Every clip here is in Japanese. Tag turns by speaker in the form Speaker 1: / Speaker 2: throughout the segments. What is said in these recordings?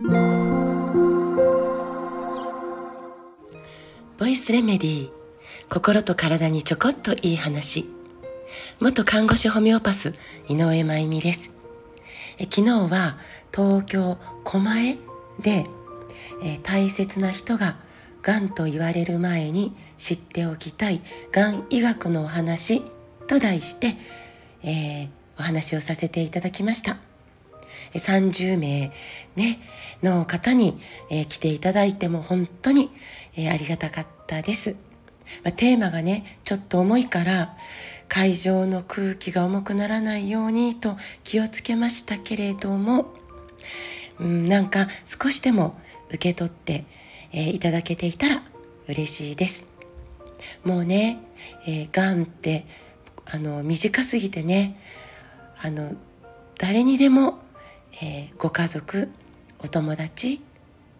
Speaker 1: ボイスレメディー心と体にちょこっといい話元看護師ホメオパス井上真由美ですえ昨日は東京狛江でえ大切な人ががんと言われる前に知っておきたいがん医学のお話と題して、えー、お話をさせていただきました。30名、ね、の方に、え、来ていただいても本当に、え、ありがたかったです。まあ、テーマがね、ちょっと重いから、会場の空気が重くならないようにと気をつけましたけれども、うん、なんか少しでも受け取って、えー、いただけていたら嬉しいです。もうね、えー、がんってあの短すぎてねあの誰にでもえー、ご家族お友達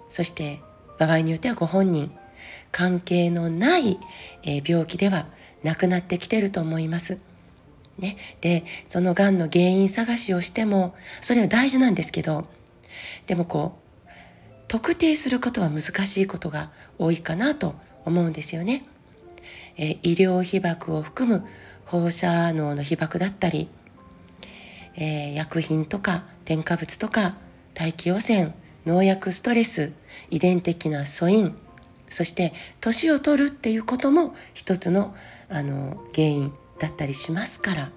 Speaker 1: そして場合によってはご本人関係のない、えー、病気ではなくなってきてると思います。ね、でそのがんの原因探しをしてもそれは大事なんですけどでもこう特定することは難しいことが多いかなと思うんですよね。えー、医療被曝を含む放射能の被曝だったりえー、薬品とか添加物とか大気汚染農薬ストレス遺伝的な素因そして年を取るっていうことも一つのあの原因だったりしますから。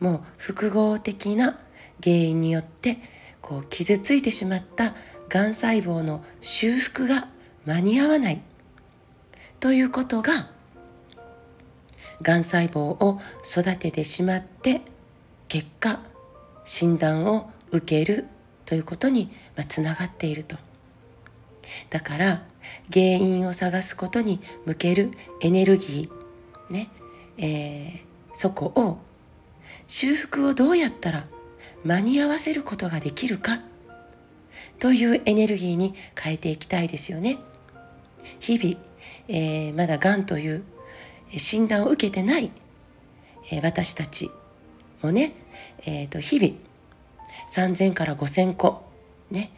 Speaker 1: もう複合的な原因によってこう傷ついてしまったがん細胞の修復が間に合わない。ということががん細胞を育ててしまって結果診断を受けるということにつながっているとだから原因を探すことに向けるエネルギーね、えー、そこを修復をどうやったら間に合わせることができるかというエネルギーに変えていきたいですよね。日々、えー、まだがんという診断を受けてない、えー、私たちもね、えー、と日々3,000から5,000個ね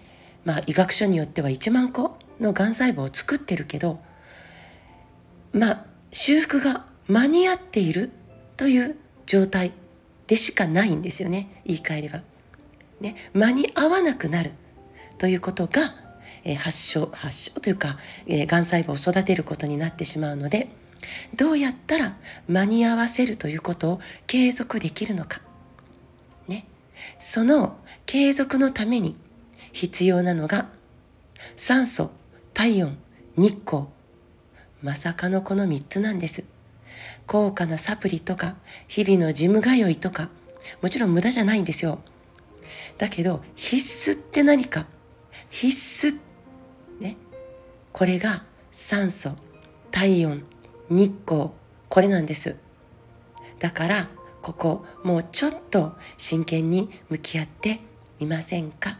Speaker 1: まあ医学書によっては1万個のがん細胞を作ってるけどまあ修復が間に合っているという状態でしかないんですよね言い換えれば。ね、間に合わなくなるということが、えー、発症発症というか、えー、がん細胞を育てることになってしまうのでどうやったら間に合わせるということを継続できるのか。その継続のために必要なのが酸素、体温、日光。まさかのこの3つなんです。高価なサプリとか、日々のジム通いとか、もちろん無駄じゃないんですよ。だけど、必須って何か必須。ね。これが酸素、体温、日光これなんですだからここもうちょっと真剣に向き合ってみませんか？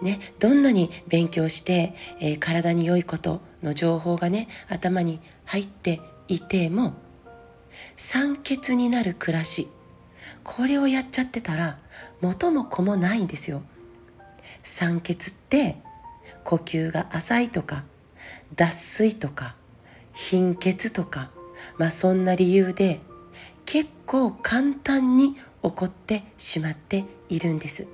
Speaker 1: ね、どんなに勉強して、えー、体に良いことの情報がね頭に入っていても酸欠になる暮らしこれをやっちゃってたら元も子もないんですよ。酸欠って呼吸が浅いとか脱水とか貧血とか、まあそんな理由で結構簡単に起こってしまっているんです。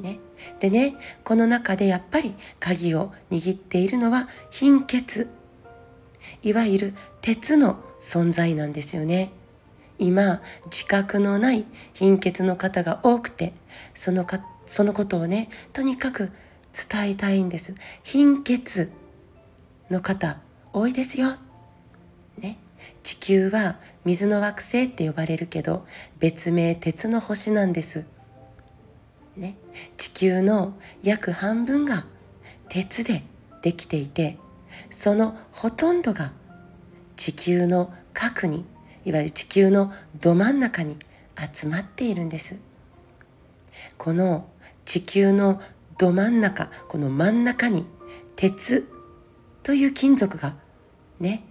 Speaker 1: ね。でね、この中でやっぱり鍵を握っているのは貧血。いわゆる鉄の存在なんですよね。今、自覚のない貧血の方が多くて、そのか、そのことをね、とにかく伝えたいんです。貧血の方、多いですよ。ね。地球は水の惑星って呼ばれるけど別名鉄の星なんです。ね。地球の約半分が鉄でできていてそのほとんどが地球の核にいわゆる地球のど真ん中に集まっているんです。この地球のど真ん中この真ん中に鉄という金属がね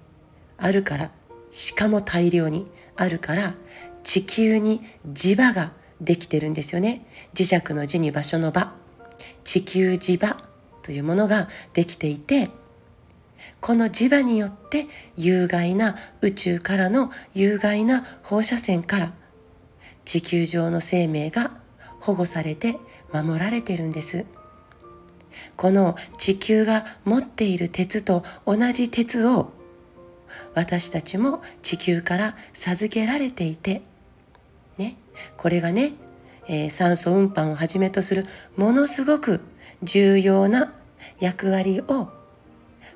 Speaker 1: あるからしかも大量にあるから地球に磁場ができてるんですよね磁石の磁に場所の場地球磁場というものができていてこの磁場によって有害な宇宙からの有害な放射線から地球上の生命が保護されて守られてるんです。この地球が持っている鉄と同じ鉄を私たちも地球から授けられていて、ね、これがね、えー、酸素運搬をはじめとするものすごく重要な役割を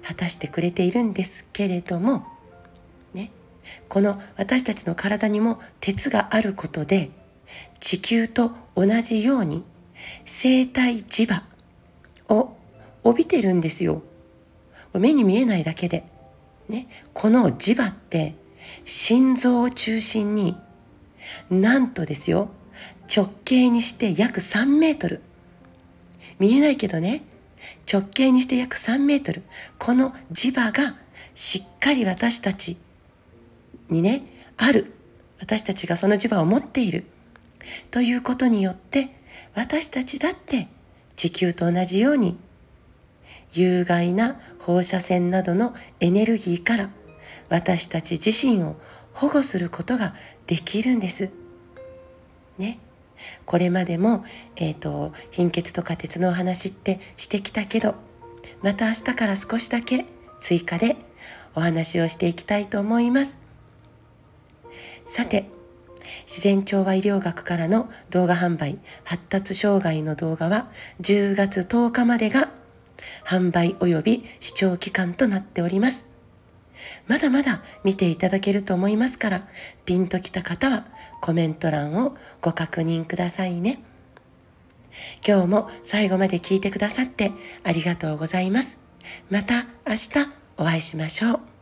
Speaker 1: 果たしてくれているんですけれども、ね、この私たちの体にも鉄があることで地球と同じように生体磁場を帯びてるんですよ。目に見えないだけで。ね、この磁場って心臓を中心になんとですよ直径にして約3メートル。見えないけどね直径にして約3メートル。この磁場がしっかり私たちにねある。私たちがその磁場を持っている。ということによって私たちだって地球と同じように有害な放射線などのエネルギーから私たち自身を保護することができるんです。ね。これまでも、えっ、ー、と、貧血とか鉄のお話ってしてきたけど、また明日から少しだけ追加でお話をしていきたいと思います。さて、自然調和医療学からの動画販売、発達障害の動画は10月10日までが販売及び視聴期間となっております。まだまだ見ていただけると思いますから、ピンときた方はコメント欄をご確認くださいね。今日も最後まで聞いてくださってありがとうございます。また明日お会いしましょう。